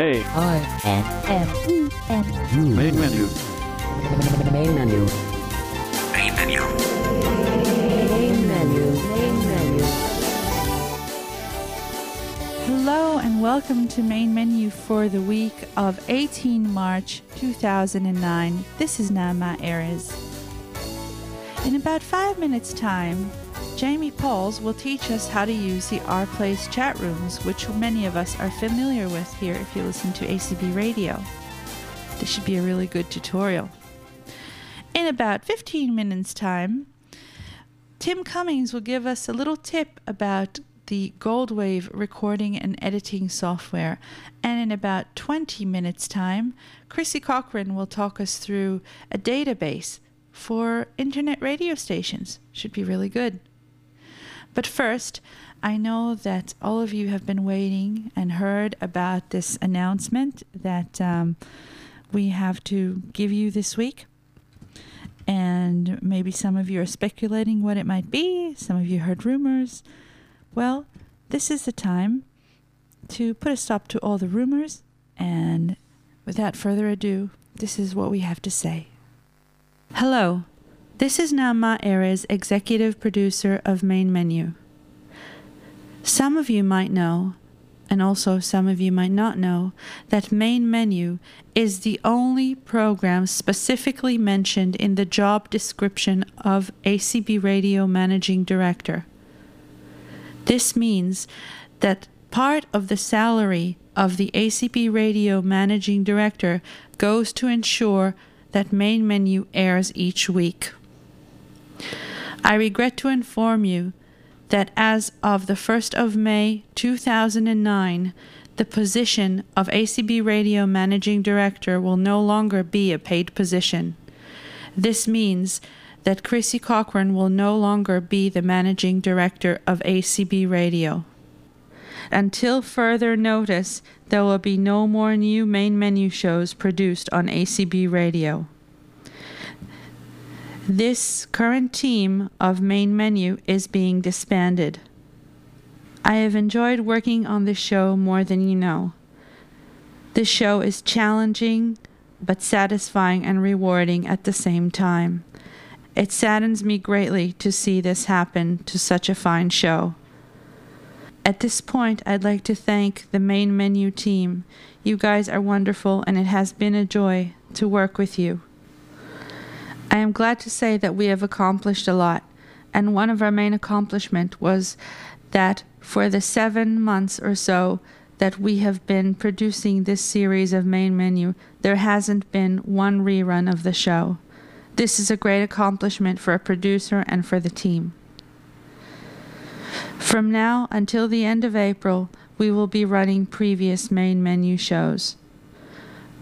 A. R N M E N Main menu. Main menu. Main menu. Main menu. Main menu. Hello and welcome to Main Menu for the week of 18 March 2009. This is Nama Erez. In about five minutes' time, Jamie Pauls will teach us how to use the R Place chat rooms, which many of us are familiar with here if you listen to ACB radio. This should be a really good tutorial. In about 15 minutes' time, Tim Cummings will give us a little tip about the Goldwave recording and editing software. And in about 20 minutes' time, Chrissy Cochran will talk us through a database for internet radio stations. Should be really good. But first, I know that all of you have been waiting and heard about this announcement that um, we have to give you this week. And maybe some of you are speculating what it might be, some of you heard rumors. Well, this is the time to put a stop to all the rumors, and without further ado, this is what we have to say. Hello, this is Nama Erez, executive producer of Main Menu. Some of you might know, and also some of you might not know, that Main Menu is the only program specifically mentioned in the job description of ACB Radio Managing Director. This means that part of the salary of the ACB Radio Managing Director goes to ensure that Main Menu airs each week. I regret to inform you that as of the 1st of May 2009, the position of ACB Radio Managing Director will no longer be a paid position. This means that Chrissy Cochran will no longer be the Managing Director of ACB Radio. Until further notice, there will be no more new main menu shows produced on ACB Radio. This current team of main menu is being disbanded. I have enjoyed working on this show more than you know. This show is challenging, but satisfying and rewarding at the same time. It saddens me greatly to see this happen to such a fine show. At this point, I'd like to thank the main menu team. You guys are wonderful, and it has been a joy to work with you. I am glad to say that we have accomplished a lot, and one of our main accomplishment was that for the seven months or so that we have been producing this series of main menu, there hasn't been one rerun of the show. This is a great accomplishment for a producer and for the team. From now until the end of April, we will be running previous main menu shows.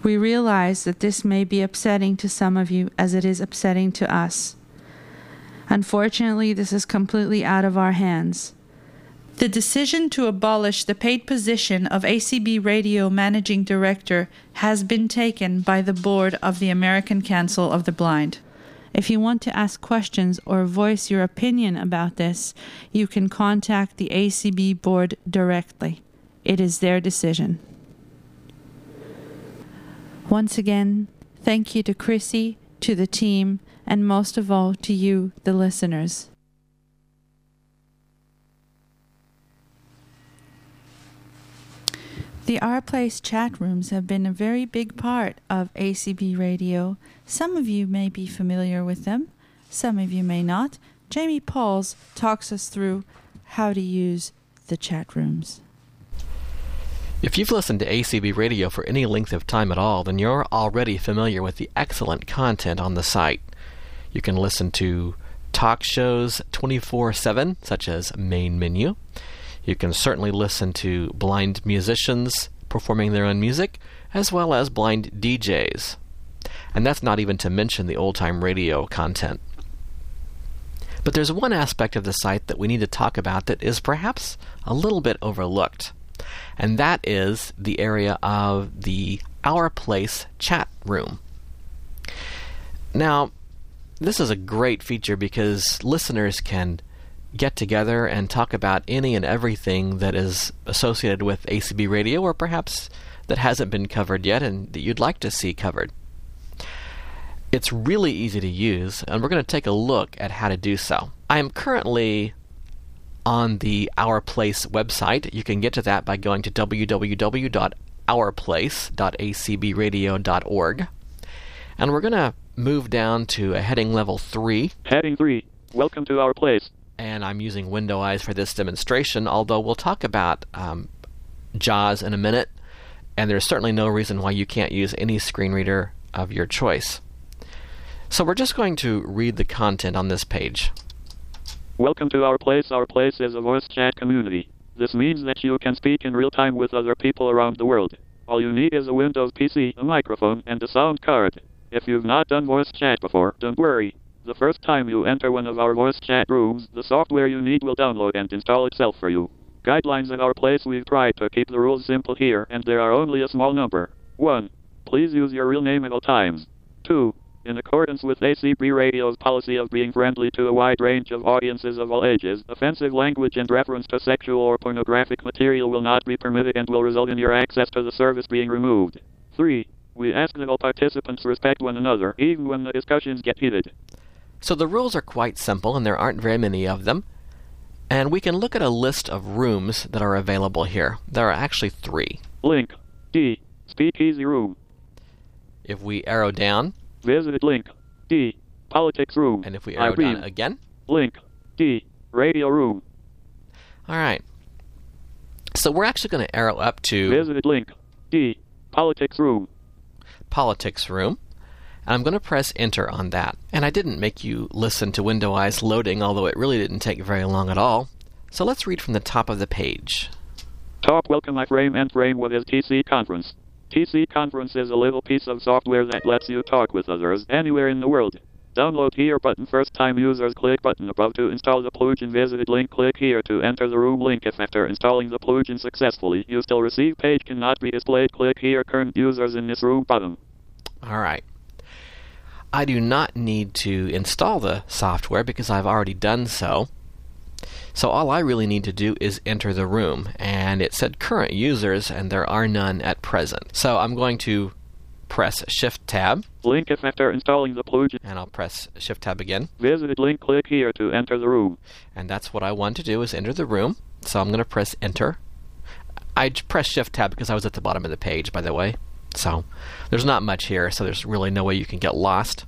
We realize that this may be upsetting to some of you as it is upsetting to us. Unfortunately, this is completely out of our hands. The decision to abolish the paid position of ACB Radio Managing Director has been taken by the board of the American Council of the Blind. If you want to ask questions or voice your opinion about this, you can contact the ACB board directly. It is their decision. Once again, thank you to Chrissy, to the team, and most of all to you, the listeners. The R Place chat rooms have been a very big part of ACB radio. Some of you may be familiar with them, some of you may not. Jamie Pauls talks us through how to use the chat rooms. If you've listened to ACB Radio for any length of time at all, then you're already familiar with the excellent content on the site. You can listen to talk shows 24 7, such as Main Menu. You can certainly listen to blind musicians performing their own music, as well as blind DJs. And that's not even to mention the old time radio content. But there's one aspect of the site that we need to talk about that is perhaps a little bit overlooked, and that is the area of the Our Place chat room. Now, this is a great feature because listeners can get together and talk about any and everything that is associated with ACB radio or perhaps that hasn't been covered yet and that you'd like to see covered. It's really easy to use, and we're going to take a look at how to do so. I am currently on the Our Place website. You can get to that by going to www.ourplace.acbradio.org. And we're going to move down to a heading level 3, Heading 3. Welcome to our place. and I'm using Window Eyes for this demonstration, although we'll talk about um, JAWS in a minute, and there's certainly no reason why you can't use any screen reader of your choice. So we're just going to read the content on this page. Welcome to our place. Our place is a voice chat community. This means that you can speak in real time with other people around the world. All you need is a Windows PC, a microphone, and a sound card. If you've not done voice chat before, don't worry. The first time you enter one of our voice chat rooms, the software you need will download and install itself for you. Guidelines at our place we've tried to keep the rules simple here, and there are only a small number. 1. Please use your real name at all times. 2. In accordance with ACB Radio's policy of being friendly to a wide range of audiences of all ages, offensive language and reference to sexual or pornographic material will not be permitted and will result in your access to the service being removed. 3. We ask that all participants respect one another, even when the discussions get heated. So the rules are quite simple, and there aren't very many of them. And we can look at a list of rooms that are available here. There are actually three. Link. D. Speakeasy Room. If we arrow down, Visited link. D. Politics Room. and if we arrow down again, Link. D. Radio Room. all right. So we're actually going to arrow up to visit link. D. Politics Room. Politics Room. And I'm going to press Enter on that. And I didn't make you listen to Window Eyes loading, although it really didn't take very long at all. So let's read from the top of the page. Talk welcome I frame and frame what is TC Conference. TC Conference is a little piece of software that lets you talk with others anywhere in the world. Download here button first time users click button above to install the plugin visited link click here to enter the room link if after installing the plugin successfully you still receive page cannot be displayed click here current users in this room button. All right. I do not need to install the software because I've already done so. So all I really need to do is enter the room. And it said current users, and there are none at present. So I'm going to press Shift Tab, Link if after installing the plugin and I'll press Shift Tab again. visited link click here to enter the room. And that's what I want to do is enter the room. So I'm going to press Enter. I pressed Shift Tab because I was at the bottom of the page, by the way. So there's not much here, so there's really no way you can get lost.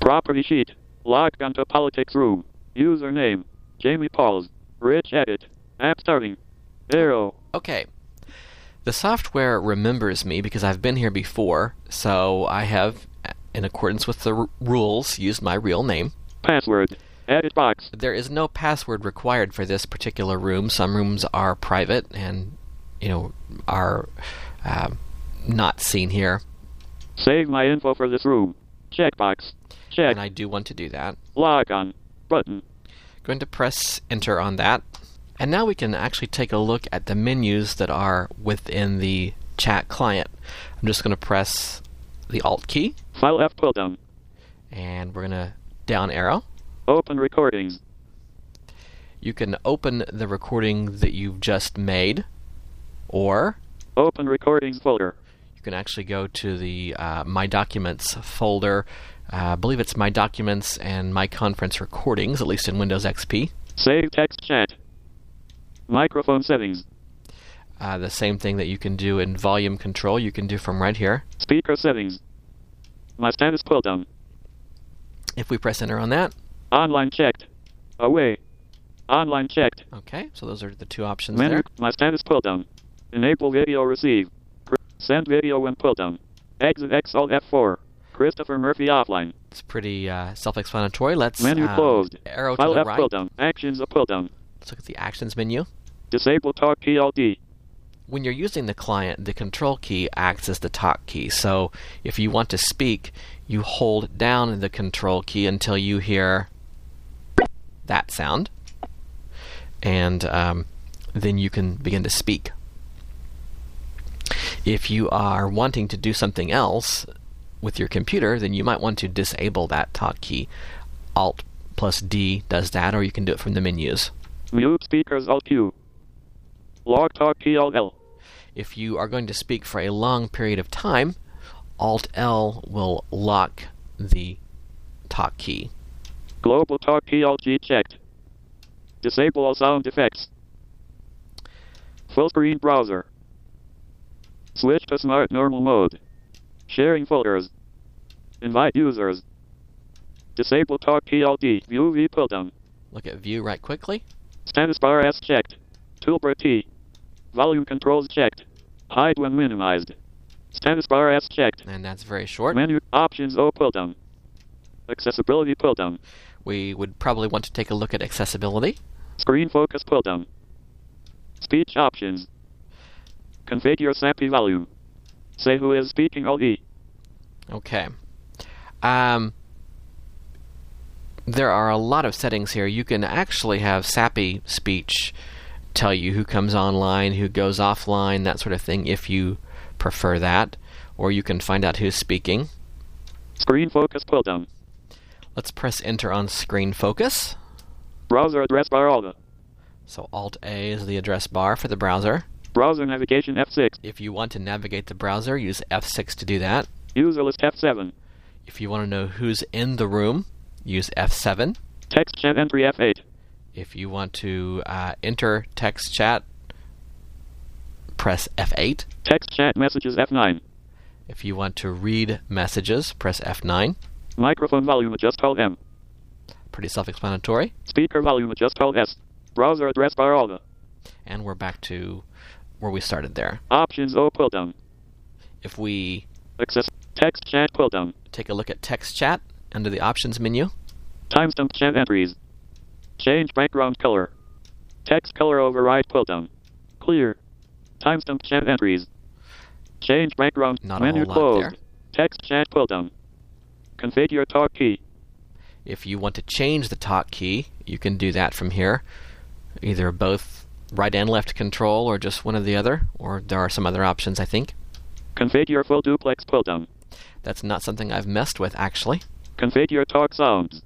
Property sheet. Logged onto politics room. Username. Jamie Pauls. Rich edit. App starting. Arrow. Okay. The software remembers me because I've been here before, so I have, in accordance with the r- rules, used my real name. Password. Edit box. There is no password required for this particular room. Some rooms are private and, you know, are uh, not seen here, Save my info for this room. Checkbox. Check. and I do want to do that. Log on. Button. Going to press enter on that. And now we can actually take a look at the menus that are within the chat client. I'm just going to press the Alt key, File F pull down. and we're going to down arrow. Open recordings. You can open the recording that you've just made, or Open recordings folder. you can actually go to the uh, My Documents folder. Uh, I believe it's My Documents and My Conference Recordings, at least in Windows XP. Save text chat. Microphone settings. Uh, the same thing that you can do in volume control, you can do from right here. Speaker settings. My status pull down. If we press enter on that, Online checked. Away. Online checked. okay, so those are the two options there. My status pull down. Enable video receive. Send video when pull down. Exit X Alt F4. Christopher Murphy offline. It's pretty uh, self-explanatory. Let's Menu um, closed. arrow to File the F right. pull down. Actions pull down. Let's look at the Actions menu. Disable talk key Alt D. when you're using the client, the control key acts as the talk key. So if you want to speak, you hold down the control key until you hear that sound, and um, then you can begin to speak. If you are wanting to do something else with your computer, then you might want to disable that talk key. Alt plus D does that, or you can do it from the menus. Mute speakers Alt Q. Log talk key Alt L. If you are going to speak for a long period of time, Alt L will lock the talk key. Global talk key Alt G checked. Disable all sound effects. Full screen browser. Switch to smart normal mode. Sharing folders. Invite users. Disable talk key Alt D. View V pull down. Look at view right quickly. Status bar S checked. Toolbar T. Volume controls checked. Hide when minimized. Status bar S checked. And that's very short. Menu options O pull down. Accessibility pull down. We would probably want to take a look at accessibility. Screen focus pull down. Speech options. Configure SAPI volume. Say who is speaking Alt E. Okay. Um, there are a lot of settings here. You can actually have SAPI speech tell you who comes online, who goes offline, that sort of thing, if you prefer that. Or you can find out who's speaking. Screen focus pull down. Let's press enter on screen focus. Browser address bar Alta. So Alt A is the address bar for the browser. Browser navigation F6. If you want to navigate the browser, use F6 to do that. User list F7. If you want to know who's in the room, use F7. Text chat entry F8. If you want to uh, enter text chat, press F8. Text chat messages F9. If you want to read messages, press F9. Microphone volume adjust Alt M. Pretty self explanatory. Speaker volume adjust Alt S. Browser address bar Alta. And we're back to where we started there. Options oh, O pull down. If we Access text chat pull down. take a look at text chat under the options menu, Timestamp chat entries. Change background color. Text color override pull down. Clear. Timestamp chat entries. Change background Not a menu closed. there. Text chat pull down. Configure talk key. if you want to change the talk key, you can do that from here. Either both right and left control or just one or the other, or there are some other options, I think. Configure full duplex pull down. That's not something I've messed with actually. Configure talk sounds.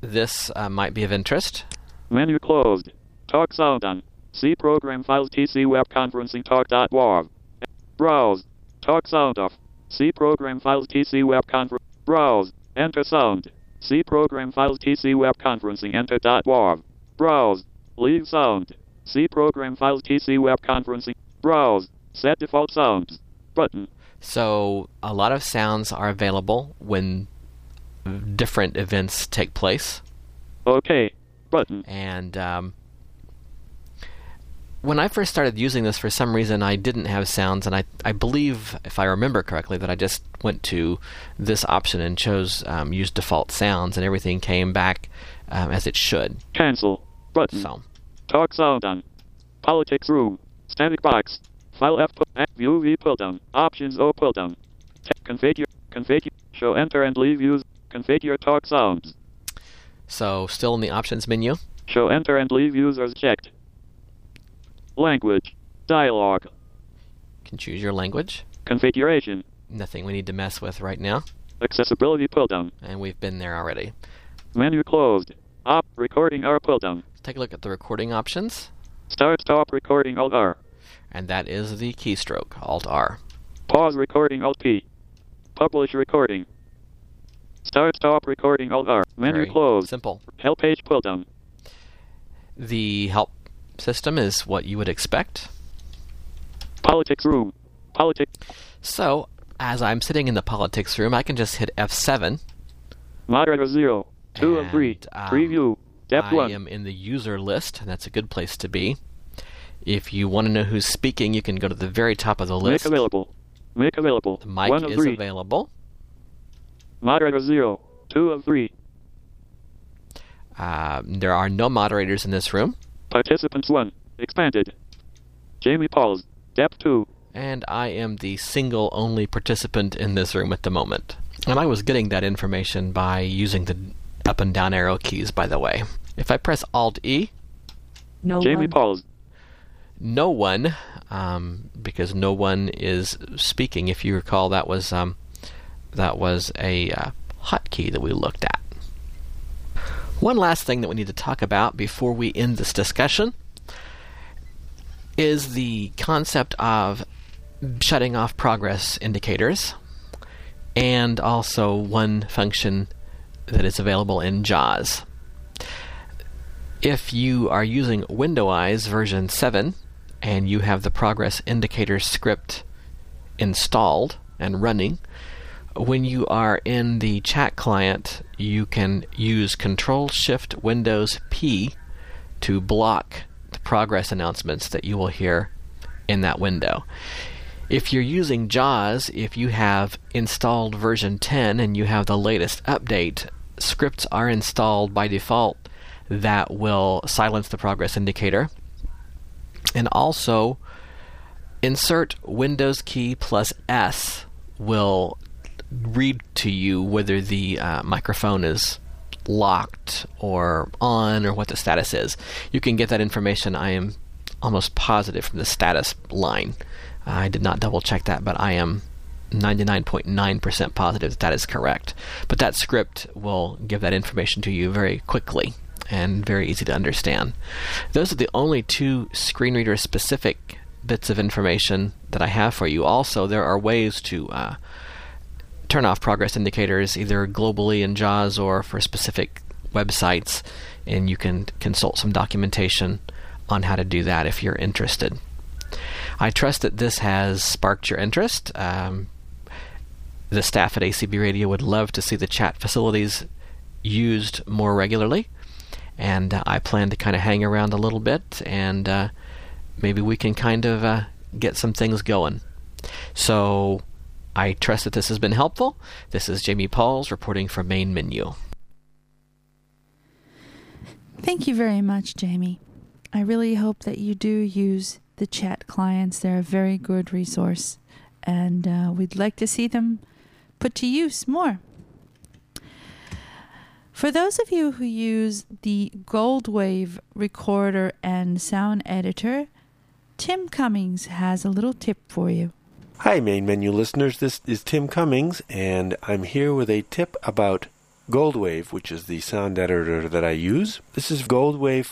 This uh, might be of interest. Menu closed. Talk sound on. See program files TC web conferencing talk.wav. Browse. Talk sound off. See program files TC web conference. Browse. Enter sound. See program files TC web conferencing enter dot wav. Browse. Leave sound. See program files TC web conferencing. Browse. Set default sounds. Button. So, a lot of sounds are available when different events take place. OK. Button. And um, when I first started using this, for some reason, I didn't have sounds, and I, I believe, if I remember correctly, that I just went to this option and chose um, use default sounds, and everything came back um, as it should. Cancel. Button. So, Talk sound on. Politics room. Static box. File F pull, view V pull down. Options O pull down. Configure. Configure. Show enter and leave use. Configure talk sounds. so still in the options menu. Show enter and leave users checked. Language. Dialogue. Can choose your language. Configuration. Nothing we need to mess with right now, Accessibility pull down. and we've been there already. Menu closed. Op recording R Quiltum. Let's take a look at the recording options. Start stop recording Alt R. And that is the keystroke, Alt R. Pause recording Alt P. Publish recording. Start stop recording Alt R. Menu Very close. Simple. Help page Quiltum. The help system is what you would expect. Politics room. Politics. So, as I'm sitting in the politics room, I can just hit F7. Moderator 0. To and, three. Um, Preview. Step I one. am in the user list, and that's a good place to be. If you want to know who's speaking, you can go to the very top of the list. Make available. Make available. The mic one of is three. available. Moderator zero. Two of three. Uh, there are no moderators in this room. Participants one. Expanded. Jamie Pauls. Step two. And I am the single only participant in this room at the moment. And I was getting that information by using the up and down arrow keys, by the way. If I press Alt E, No Jamie one. Pauls. no one, um, because no one is speaking. If you recall, that was um, that was a uh, hotkey that we looked at. One last thing that we need to talk about before we end this discussion. is the concept of shutting off progress indicators and also one function that is available in JAWS. If you are using Window Eyes version 7 and you have the progress indicator script installed and running, when you are in the chat client, you can use Control Shift Windows P to block the progress announcements that you will hear in that window. If you're using JAWS, if you have installed version 10 and you have the latest update, scripts are installed by default that will silence the progress indicator. And also, insert Windows key plus S will read to you whether the uh, microphone is locked or on or what the status is. You can get that information, I am almost positive, from the status line. I did not double check that, but I am 99.9% positive that that is correct. But that script will give that information to you very quickly and very easy to understand. Those are the only two screen reader specific bits of information that I have for you. Also, there are ways to uh, turn off progress indicators either globally in JAWS or for specific websites, and you can consult some documentation on how to do that if you're interested. I trust that this has sparked your interest. Um, the staff at ACB Radio would love to see the chat facilities used more regularly, and uh, I plan to kind of hang around a little bit and uh, maybe we can kind of uh, get some things going. So I trust that this has been helpful. This is Jamie Pauls reporting from Main Menu. Thank you very much, Jamie. I really hope that you do use the chat clients. They're a very good resource, and uh, we'd like to see them put to use more. For those of you who use the Goldwave recorder and sound editor, Tim Cummings has a little tip for you. Hi, main menu listeners. This is Tim Cummings, and I'm here with a tip about Goldwave, which is the sound editor that I use. This is Goldwave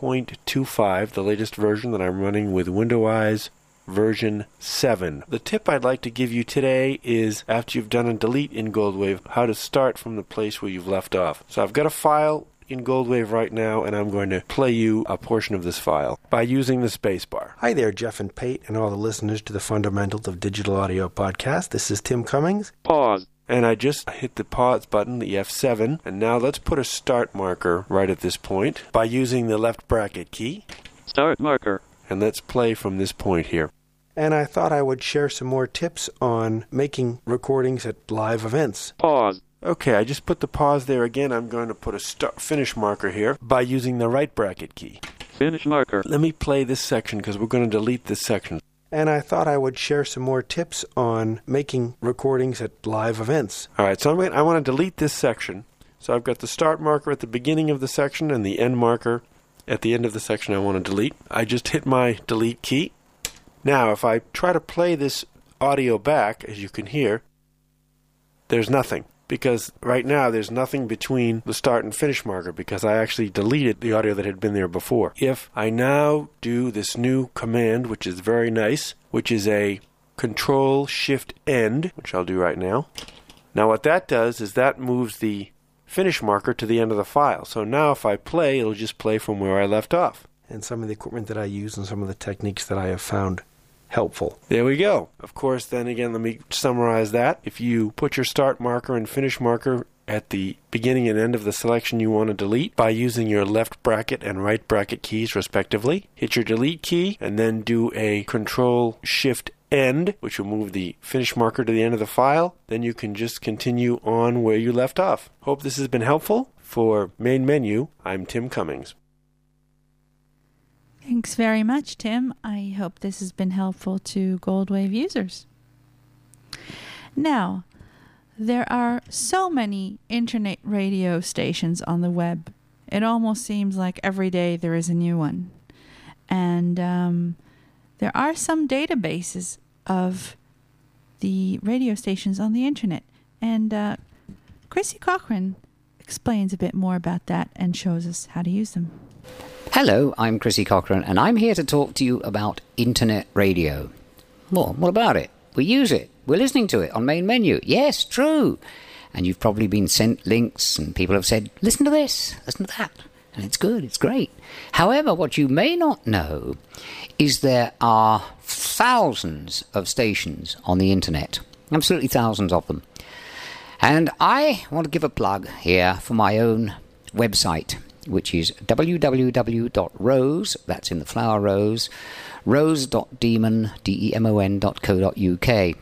5.25, the latest version that I'm running with Windows version 7. The tip I'd like to give you today is after you've done a delete in Goldwave, how to start from the place where you've left off. So I've got a file in Goldwave right now, and I'm going to play you a portion of this file by using the spacebar. Hi there, Jeff and Pate, and all the listeners to the Fundamentals of Digital Audio podcast. This is Tim Cummings. Pause. And I just hit the pause button, the F7, and now let's put a start marker right at this point by using the left bracket key. Start marker. And let's play from this point here. And I thought I would share some more tips on making recordings at live events. Pause. Okay, I just put the pause there again. I'm going to put a start, finish marker here by using the right bracket key. Finish marker. Let me play this section because we're going to delete this section. And I thought I would share some more tips on making recordings at live events. All right, so I'm I want to delete this section. So I've got the start marker at the beginning of the section and the end marker at the end of the section I want to delete. I just hit my delete key. Now, if I try to play this audio back, as you can hear, there's nothing because right now there's nothing between the start and finish marker because I actually deleted the audio that had been there before. If I now do this new command, which is very nice, which is a control shift end, which I'll do right now. Now what that does is that moves the finish marker to the end of the file. So now if I play, it'll just play from where I left off. And some of the equipment that I use and some of the techniques that I have found helpful. There we go. Of course, then again, let me summarize that. If you put your start marker and finish marker at the beginning and end of the selection you want to delete by using your left bracket and right bracket keys respectively, hit your delete key and then do a control shift end, which will move the finish marker to the end of the file. Then you can just continue on where you left off. Hope this has been helpful. For main menu, I'm Tim Cummings. Thanks very much, Tim. I hope this has been helpful to Goldwave users. Now, there are so many internet radio stations on the web. It almost seems like every day there is a new one. And um, there are some databases of the radio stations on the internet. And uh, Chrissy Cochran explains a bit more about that and shows us how to use them. Hello, I'm Chrissy Cochran, and I'm here to talk to you about internet radio. Well, what about it? We use it. We're listening to it on main menu. Yes, true. And you've probably been sent links, and people have said, listen to this, listen to that. And it's good, it's great. However, what you may not know is there are thousands of stations on the internet, absolutely thousands of them. And I want to give a plug here for my own website, which is www.rose, that's in the flower rose, rose.demon, D-E-M-O-N dot co UK.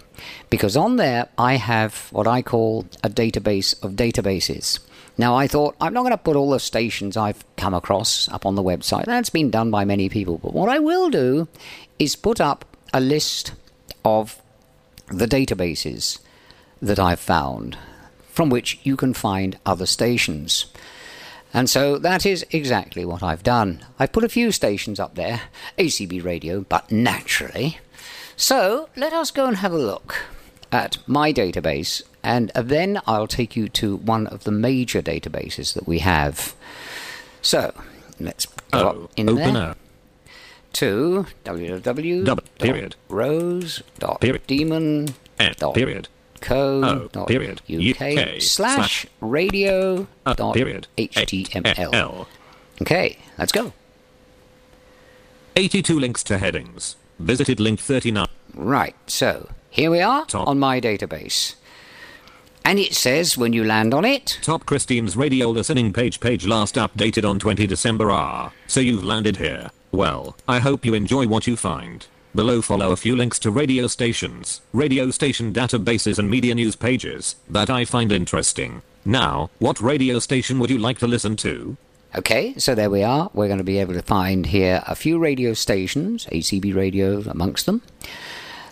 Because on there I have what I call a database of databases. Now I thought I'm not going to put all the stations I've come across up on the website. That's been done by many people. But what I will do is put up a list of the databases that I've found from which you can find other stations. And so that is exactly what I've done. I've put a few stations up there, ACB radio, but naturally. So let us go and have a look at my database, and then I'll take you to one of the major databases that we have. So let's go Oh, in open there up. to Double period. www.rose.demon And dot period. Co Oh, dot period. uk UK slash slash radio Uh, dot period. html. Okay, let's go. 82 links to headings. Visited link 39. Right, so here we are Top. on my database. And it says when you land on it, Top Christine's radio listening page page last updated on 20 December R. So you've landed here. Well, I hope you enjoy what you find. Below follow a few links to radio stations, radio station databases and media news pages that I find interesting. Now, what radio station would you like to listen to? Okay, so there we are. We're going to be able to find here a few radio stations, ACB radio amongst them,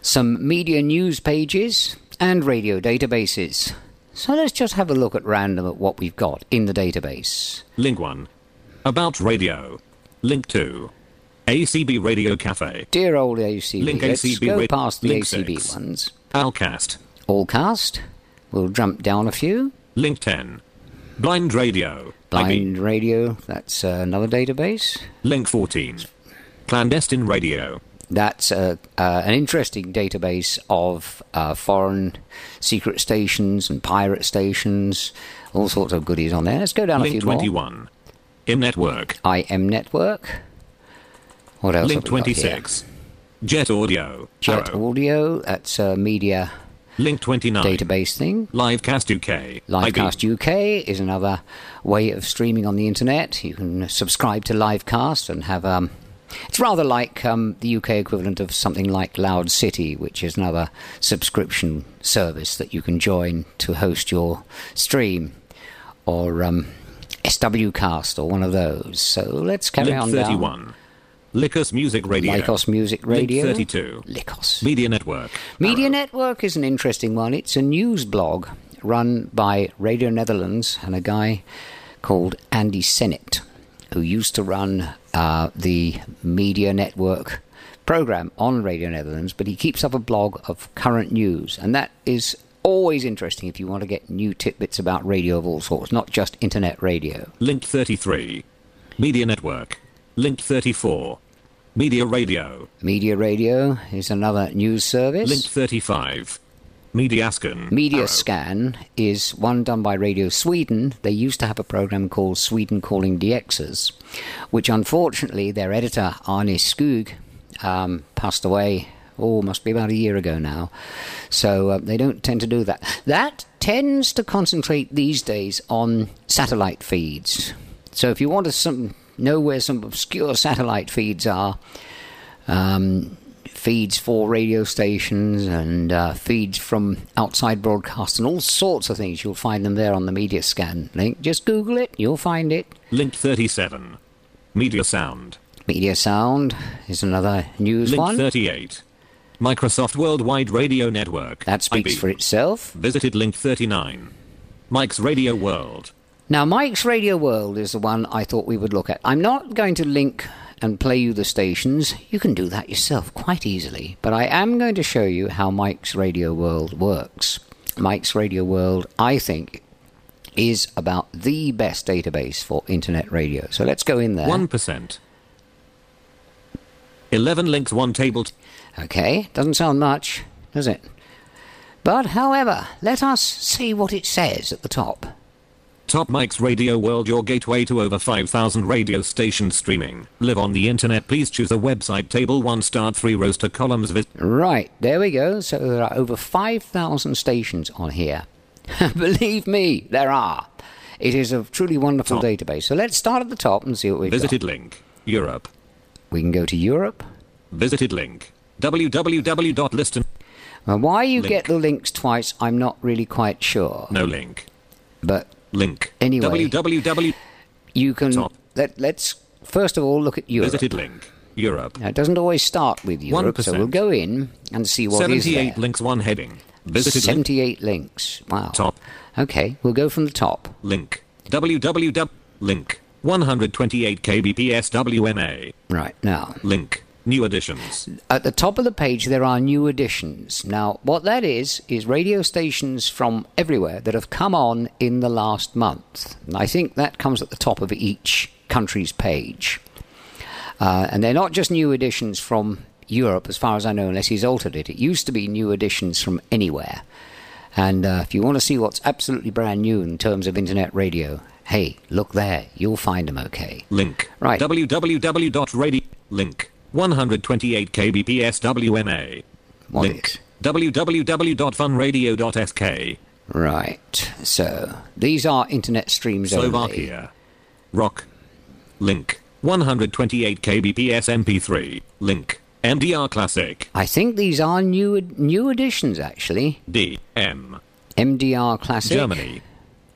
some media news pages, and radio databases. So let's just have a look at random at what we've got in the database. Link 1. About radio. Link 2. ACB Radio Cafe. Dear old ACB, Link let's ACB go ra- past the link ACB six. ones. Allcast. All cast. We'll jump down a few. Link 10. Blind Radio. Blind radio, that's uh, another database. Link 14. Clandestine Radio. That's uh, uh, an interesting database of uh, foreign secret stations and pirate stations, all sorts of goodies on there. Let's go down a Link few more. Link 21. IM Network. IM Network. What else? Link have we got here? 26. Jet Audio. Jet Arrow. Audio. That's a media Link 29. database thing. Livecast UK. Livecast UK is another way of streaming on the internet. You can subscribe to Livecast and have um, it's rather like um, the UK equivalent of something like Loud City, which is another subscription service that you can join to host your stream, or um, SWCast or one of those. So let's carry Link on down. 31. Lycos Music Radio. Lycos Music Radio. Link 32. Lycos. Media Network. Media Arrow. Network is an interesting one. It's a news blog run by Radio Netherlands and a guy called Andy Sennitt, who used to run uh, the Media Network program on Radio Netherlands, but he keeps up a blog of current news, and that is always interesting if you want to get new tidbits about radio of all sorts, not just internet radio. Link 33. Media Network. Link 34. Media Radio. Media Radio is another news service. Link 35. Mediascan. Media Arrow. Scan is one done by Radio Sweden. They used to have a program called Sweden Calling DXs, which unfortunately their editor Arne Skog um, passed away. Oh, must be about a year ago now. So uh, they don't tend to do that. That tends to concentrate these days on satellite feeds. So if you want to some, know where some obscure satellite feeds are, um, feeds for radio stations and uh, feeds from outside broadcasts and all sorts of things. You'll find them there on the Media Scan link. Just Google it, you'll find it. Link 37. Media Sound. Media Sound is another news Link one. 38. Microsoft Worldwide Radio Network. That speaks IB. for itself. Visited link 39. Mike's Radio World. Now, Mike's Radio World is the one I thought we would look at. I'm not going to link and play you the stations. You can do that yourself quite easily. But I am going to show you how Mike's Radio World works. Mike's Radio World, I think, is about the best database for internet radio. So let's go in there. 1%. 11 links, 1 table. T- Okay, doesn't sound much, does it? But, however, let us see what it says at the top. Top Mike's Radio World, your gateway to over 5,000 radio stations streaming. Live on the internet. Please choose a website. Table 1, start 3 rows to columns. Vis- Right, there we go. So there are over 5,000 stations on here. Believe me, there are. It is a truly wonderful Top. database. So let's start at the top and see what we've Visited got. link. Europe. We can go to Europe. Visited link. www.listen. Now, why you Link. get the links twice, I'm not really quite sure. No link. But Link. Anyway. www. you can. Top. Let, let's first of all look at Europe. Visited link. Europe. Now, it doesn't always start with Europe, so we'll go in and see what is 78 there. links, 1 heading. Visited link. 78 links. Wow. Top. Okay, we'll go from the top. Link. www. Link. 128 kbps WMA. Right, now. Link. New additions. At the top of the page, there are new additions. Now, what that is, is radio stations from everywhere that have come on in the last month. And I think that comes at the top of each country's page. Uh, and they're not just new additions from Europe, as far as I know, unless he's altered it. It used to be new additions from anywhere. And uh, if you want to see what's absolutely brand new in terms of internet radio, hey, look there. You'll find them okay. Link. Right. www.radio. Link. 128 kbps WMA. What Link. is? www.funradio.sk. Right. So, these are internet streams only. Slovakia. Rock. Link. 128 kbps MP3. Link. MDR Classic. I think these are new new additions, actually. D. M. MDR Classic. Germany.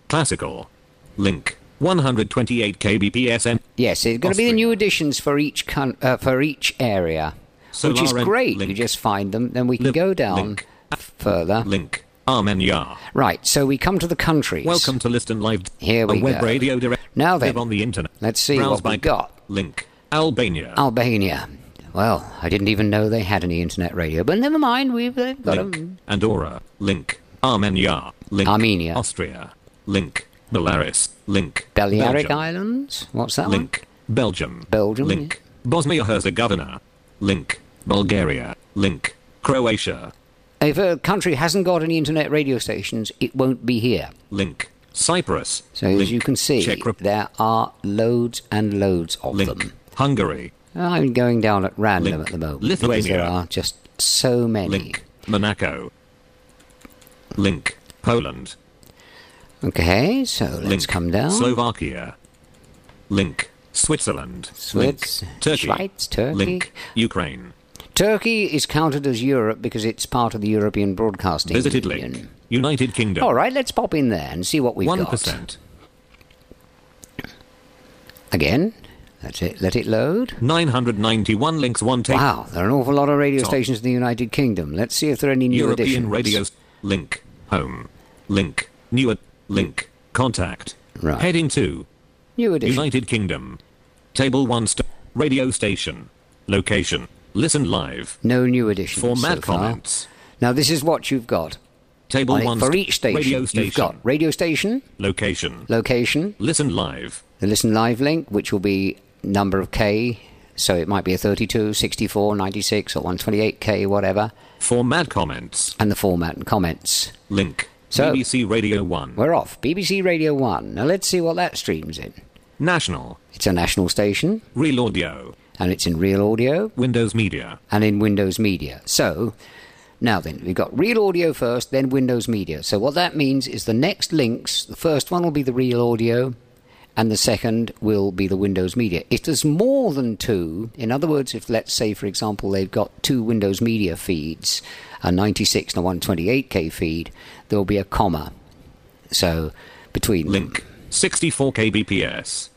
Classical. Link. 128 kbps M. Yes, it's going to be the new additions for each con- uh, for each area, which is great. You just find them, then we can go down Link. further. Link. Armenia. Right. So we come to the countries. Welcome to Listen Live. Here we a web go. radio direct. Now then, Live on the internet. let's see Browse what we've got. Link. Albania. Albania. Well, I didn't even know they had any internet radio, but never mind. We've got Link. them. Andorra. Link. Armenia. Link. Armenia. Austria. Link. Belarus. Link. Balearic Belgium. Islands. What's that one? Link. Belgium. Belgium, Link. Bosnia Herzegovina. Link. Bulgaria. Link. Croatia. If a country hasn't got any internet radio stations, it won't be here. Link. Cyprus. So Link. as you can see, Rep- there are loads and loads of Link. them. Hungary. I'm going down at random Link. at the moment because there are just so many. Link. Monaco. Link. Poland. Okay, so let's Link. come down. Slovakia. Link. Switzerland. Swiss, Link. Turkey. Schweiz, Turkey. Link. Ukraine. Turkey is counted as Europe because it's part of the European Broadcasting Visited Union. link. United Kingdom. All right, let's pop in there and see what we've One got. percent. Again, that's it. Let it load. Nine hundred ninety-one links. One take. Wow, there are an awful lot of radio Top. stations in the United Kingdom. Let's see if there are any new European additions. radios. Link. Home. Link. New. ad- Link. Contact. Right. Heading two. New additions. United Kingdom. Table one. St- radio station. Location. Listen live. No new additions. Format so far. comments. Now this is what you've got. Table On it- one. for each station, Radio station. you've got radio station, Location. location, Listen live. the listen live link, which will be number of K, so it might be a 32, 64, 96, or 128K, whatever, Format comments. and the format and comments. Link. So- BBC Radio 1. We're off. BBC Radio 1. Now let's see what that streams in. National. It's a national station, Real Audio. and it's in real audio Windows Media. and in Windows Media. So, now then, we've got real audio first, then Windows Media. So, what that means is the next links, the first one will be the real audio, and the second will be the Windows Media. If there's more than two, in other words, if let's say, for example, they've got two Windows Media feeds, a 96 and a 128K feed, there'll be a comma. So, between. Link. 64 kbps.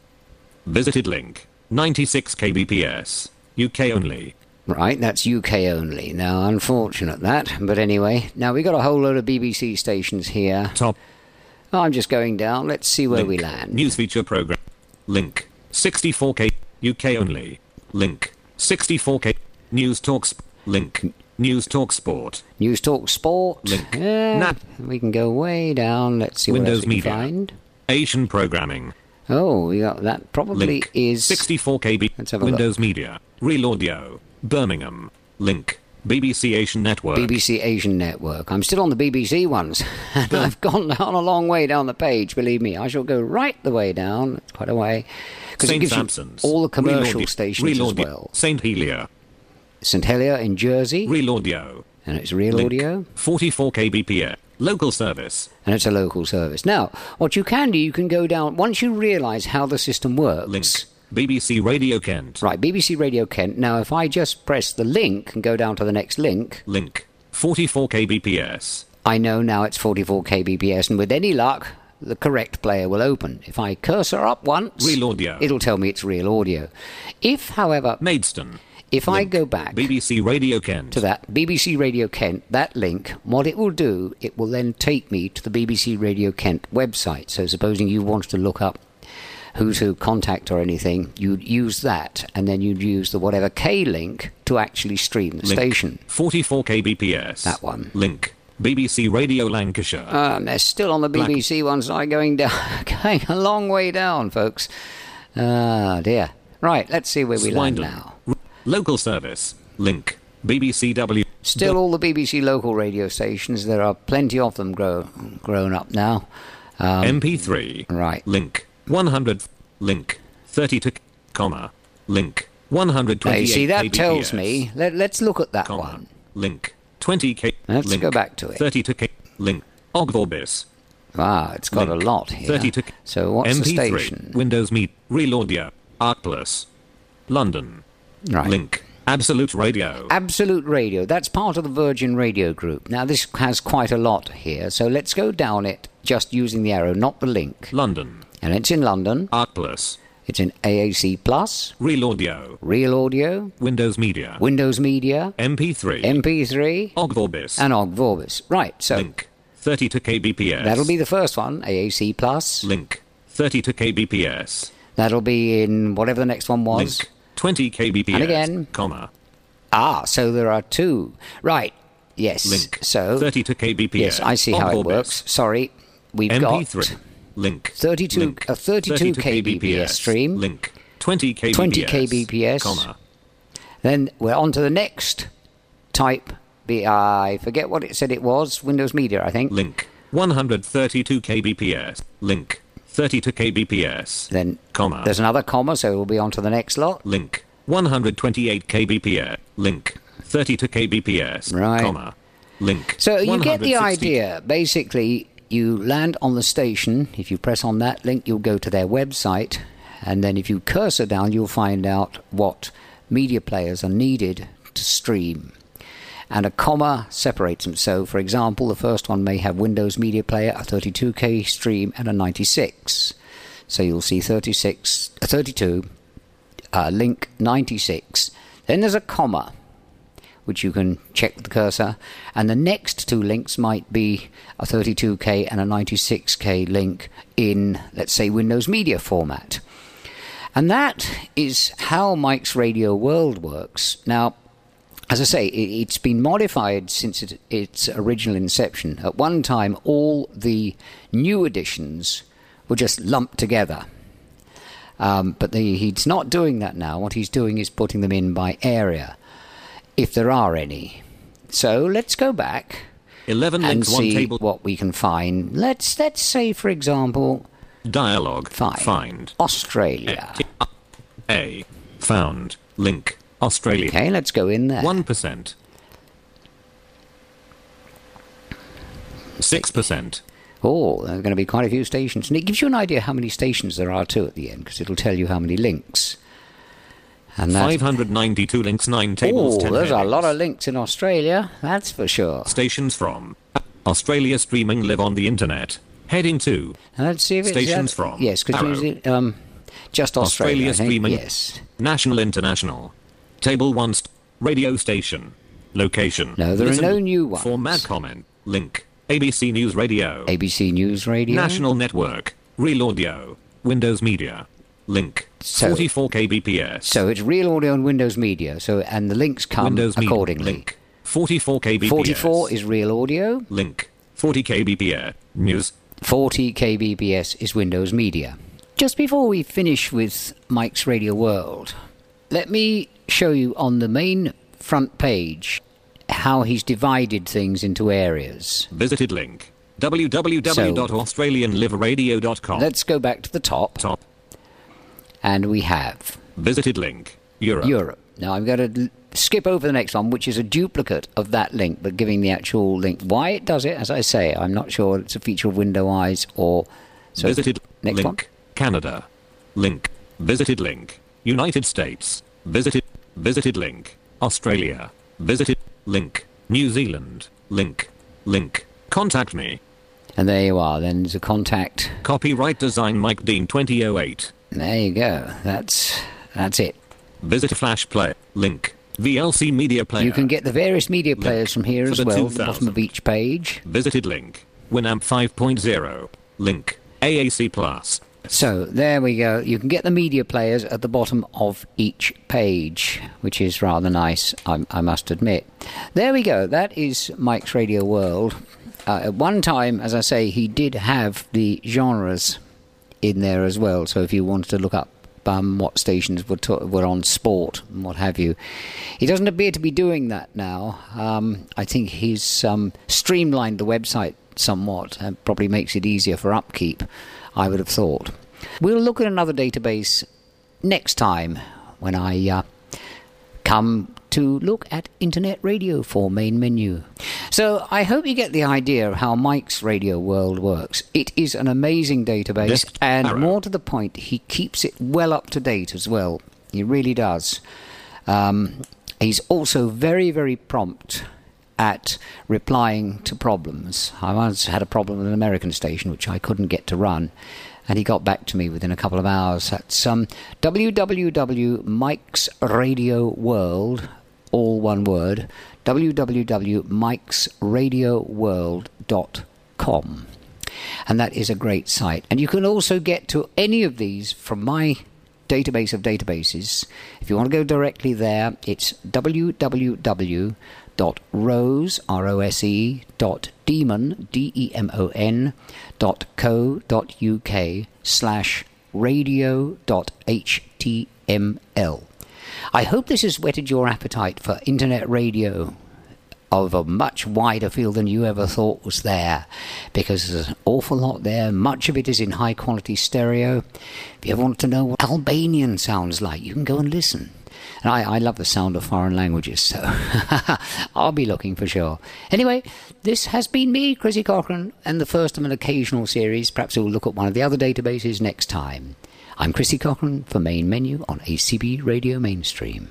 Visited link. 96 kbps. UK only. Right, that's UK only. Now, unfortunate that, but anyway. Now, we've got a whole load of BBC stations here. Top. Oh, I'm just going down. Let's see where link. we land. News feature program. Link. 64k. UK only. Link. 64k. News Talks. Link. News Talk Sport. News Talk Sport. Link. Yeah, we can go way down. Let's see Windows what else we Media. find. Asian programming. Oh, we got that. Probably Link. is 64 kb. Let's have a Windows Media. Real Audio. Birmingham. Link. BBC Asian Network. BBC Asian Network. I'm still on the BBC ones, and I've gone down a long way down the page. Believe me, I shall go right the way down. Quite a way because it gives you all the commercial stations as well. St. Helier. St Helier in Jersey, Real Audio. and it's real Link. audio, 44 kbps. Local service. and it's a local service. Now, what you can do, you can go down once you realise how the system works. Link. BBC Radio Kent. Right, BBC Radio Kent. Now, if I just press the link and go down to the next link, Link. 44 kbps. I know now it's 44 kbps, and with any luck, the correct player will open. If I cursor up once, Real audio. it'll tell me it's real audio. If, however, Maidstone. if I go back BBC Radio Kent. to that BBC Radio Kent, that link, what it will do, it will then take me to the BBC Radio Kent website. So, supposing you wanted to look up who to contact or anything, you'd use that, and then you'd use the whatever K link to actually stream the Link. station. 44 kbps. That one. Link. BBC Radio Lancashire. Um, they're still on the Black- BBC ones, not going down, going a long way down, folks. Ah, dear. Right, let's see where we land now. R- Local service. Link. BBCW. Still all the BBC local radio stations. There are plenty of them grow, grown up now. Um, MP3. right. Link. 100. Link. 32. Comma. Link. 128 Now, see, that kbps, tells me. Let, let's look at that Comma. one. Link. 20 k. Let's link. go back to it. 32 k. Link. Ogg Vorbis. Ah, it's got Link. a lot here. 32 k. So what's MP3. the station? Windows Meet. Real Audio. AAC Plus. London. Right. Link. Absolute Radio. Absolute Radio. That's part of the Virgin Radio Group. Now, this has quite a lot here, so let's go down it just using the arrow, not the link. London. And it's in London. AAC Plus. It's in AAC Plus, Real Audio. Real Audio, Windows Media. Windows Media, MP3. MP3, Ogg Vorbis. and Ogg Vorbis. Right, so Link. 32 kbps. that'll be the first one, AAC Plus. Link. 32 kbps. That'll be in whatever the next one was. Link. 20 kbps. And again. Comma. Ah, so there are two. Right, yes. Link. So, 32 kbps. yes, I see how it works. Sorry, we've MP3. got Link. 32 Link. a 32 kbps stream. Link. 20 kbps. 20 kbps. Comma. Then we're on to the next type. I forget what it said it was. Windows Media, I think. Link. 132 kbps. Link. 32 kbps. Then Comma. there's another comma, so we'll be on to the next lot. Link. 128 kbps. Link. 32 kbps. Right. Comma. Link. So you get the idea. Basically, you land on the station. If you press on that link, you'll go to their website. And then if you cursor down, you'll find out what media players are needed to stream. And a comma separates them. So, for example, the first one may have Windows Media Player, a 32K stream, and a 96. So you'll see 36, uh, 32, uh, link 96. Then there's a comma which you can check with the cursor. And the next two links might be a 32K and a 96K link in, let's say, Windows Media format. And that is how Mike's Radio World works. Now, as I say, it, it's been modified since it, its original inception. At one time, all the new editions were just lumped together. Um, but the, he's not doing that now. What he's doing is putting them in by area, if there are any. So let's go back 11 and links, one see table. what we can find. Let's let's say, for example, Dialogue. Fine. Find. Australia. A. Found. Link. Australia. Okay, let's go in there. 1%. 6%. Oh, there are going to be quite a few stations. And it gives you an idea how many stations there are too at the end, because it'll tell you how many links. And that, 592 links, 9 tables, oh, 10 there's a lot of links in Australia. That's for sure. Stations from. Australia streaming live on the internet. Heading 2. Now, let's see if it's Stations that- from Yes, because Arrow. um, just Australia. Australia streaming. Yes. National International. Table 1. St- radio station. Location. No, there are no new ones. For mad comment. Link. ABC News Radio. ABC News Radio. National Network. Real Audio. Windows Media. Link. So- 44 kbps. So it's Real Audio and Windows Media. So and the links come Windows Media. accordingly. Link. 44 kbps. 44 is Real Audio. Link. 40 kbps. News. 40 kbps is Windows Media. Just before we finish with Mike's Radio World, let me show you on the main front page how he's divided things into areas. Visited link www.australianliveradio.com. Let's go back to the top, Top. And we have Visited link Europe. Europe. Now I'm going to skip over the next one, which is a duplicate of that link, but giving the actual link. Why it does it, as I say, I'm not sure it's a feature of Window Eyes or. So Visited next link one. Canada. Link. Visited link United States. Visited visited link Australia. Visited link New Zealand. Link. Link. Contact me. And there you are. Then there's a contact. Copyright design Mike Dean 2008. There you go. That's that's it. Visit a Flash Play. Link. VLC Media Player. You can get the various media Link players from here for as well, at the bottom 2000. of each page. Visited link. Winamp 5.0. Link. AAC Plus. So there we go. You can get the media players at the bottom of each page, which is rather nice, I, I must admit. There we go. That is Mike's Radio World. Uh, at one time, as I say, he did have the genres in there as well. So if you wanted to look up um, what stations were, to- were on sport and what have you, he doesn't appear to be doing that now. Um, I think he's um, streamlined the website somewhat and probably makes it easier for upkeep. I would have thought. We'll look at another database next time when I uh, come to look at internet radio for main menu. So I hope you get the idea of how Mike's Radio World works. It is an amazing database, Desk and arrow. more to the point, he keeps it well up to date as well. He really does. Um, he's also very, very prompt at replying to problems. I once had a problem with an American station which I couldn't get to run, and he got back to me within a couple of hours. That's um, www.mikesradioworld, all one word, www.mikesradioworld.com. And that is a great site. And you can also get to any of these from my database of databases. If you want to go directly there, it's www.rose, R-O-S-E, dot demon, D-E-M-O-N, dot co, dot UK, slash radio, dot html. I hope this has whetted your appetite for internet radio of a much wider field than you ever thought was there because there's an awful lot there. Much of it is in high quality stereo. If you ever want to know what Albanian sounds like, you can go and listen. And I, I love the sound of foreign languages, so I'll be looking for sure. Anyway, this has been me, Chrissy Cochran, and the first of an occasional series. Perhaps we'll look at one of the other databases next time. I'm Chrissy Cochran for Main Menu on ACB Radio Mainstream.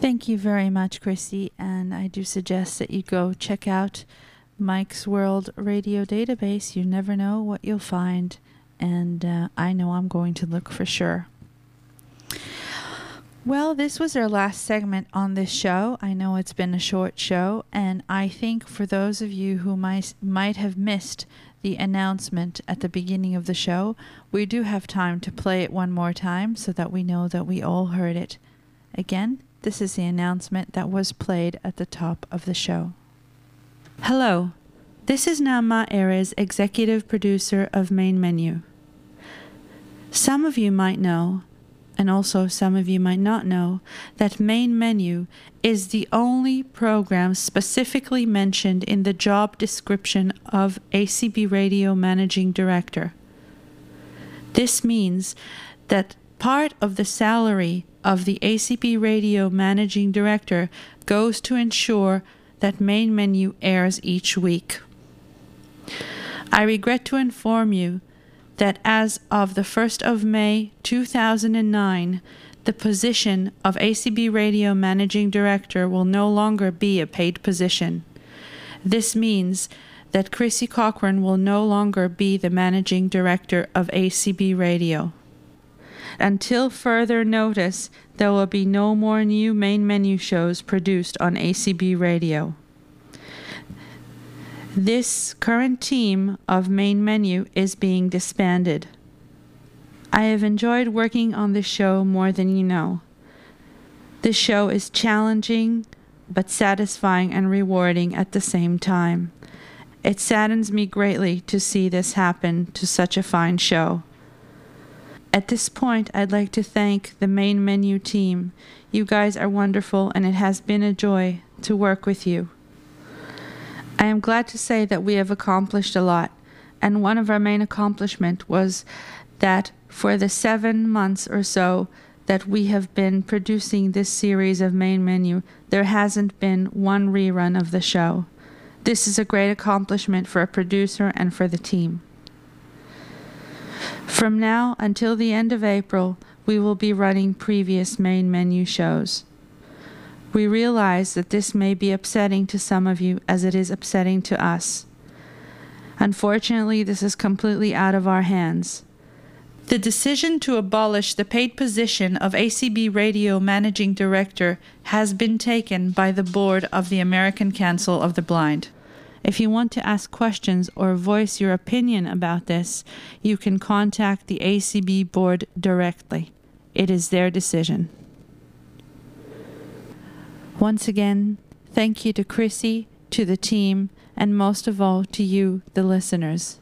Thank you very much, Chrissy. And I do suggest that you go check out Mike's World Radio Database. You never know what you'll find. And uh, I know I'm going to look for sure. Well, this was our last segment on this show. I know it's been a short show, and I think for those of you who might might have missed the announcement at the beginning of the show, we do have time to play it one more time so that we know that we all heard it. Again, this is the announcement that was played at the top of the show. Hello, this is Nama Erez, executive producer of Main Menu. Some of you might know, and also some of you might not know, that Main Menu is the only program specifically mentioned in the job description of ACB Radio Managing Director. This means that part of the salary of the ACB Radio Managing Director goes to ensure that Main Menu airs each week. I regret to inform you that as of the 1st of May 2009, the position of ACB Radio Managing Director will no longer be a paid position. This means that Chrissy Cochran will no longer be the Managing Director of ACB Radio. Until further notice, there will be no more new main menu shows produced on ACB Radio. This current team of main menu is being disbanded. I have enjoyed working on this show more than you know. This show is challenging, but satisfying and rewarding at the same time. It saddens me greatly to see this happen to such a fine show. At this point, I'd like to thank the main menu team. You guys are wonderful, and it has been a joy to work with you. I am glad to say that we have accomplished a lot, and one of our main accomplishment was that for the seven months or so that we have been producing this series of main menu, there hasn't been one rerun of the show. This is a great accomplishment for a producer and for the team. From now until the end of April, we will be running previous main menu shows. We realize that this may be upsetting to some of you as it is upsetting to us. Unfortunately, this is completely out of our hands. The decision to abolish the paid position of ACB Radio Managing Director has been taken by the board of the American Council of the Blind. If you want to ask questions or voice your opinion about this, you can contact the ACB board directly. It is their decision. Once again, thank you to Chrissy, to the team, and most of all to you, the listeners.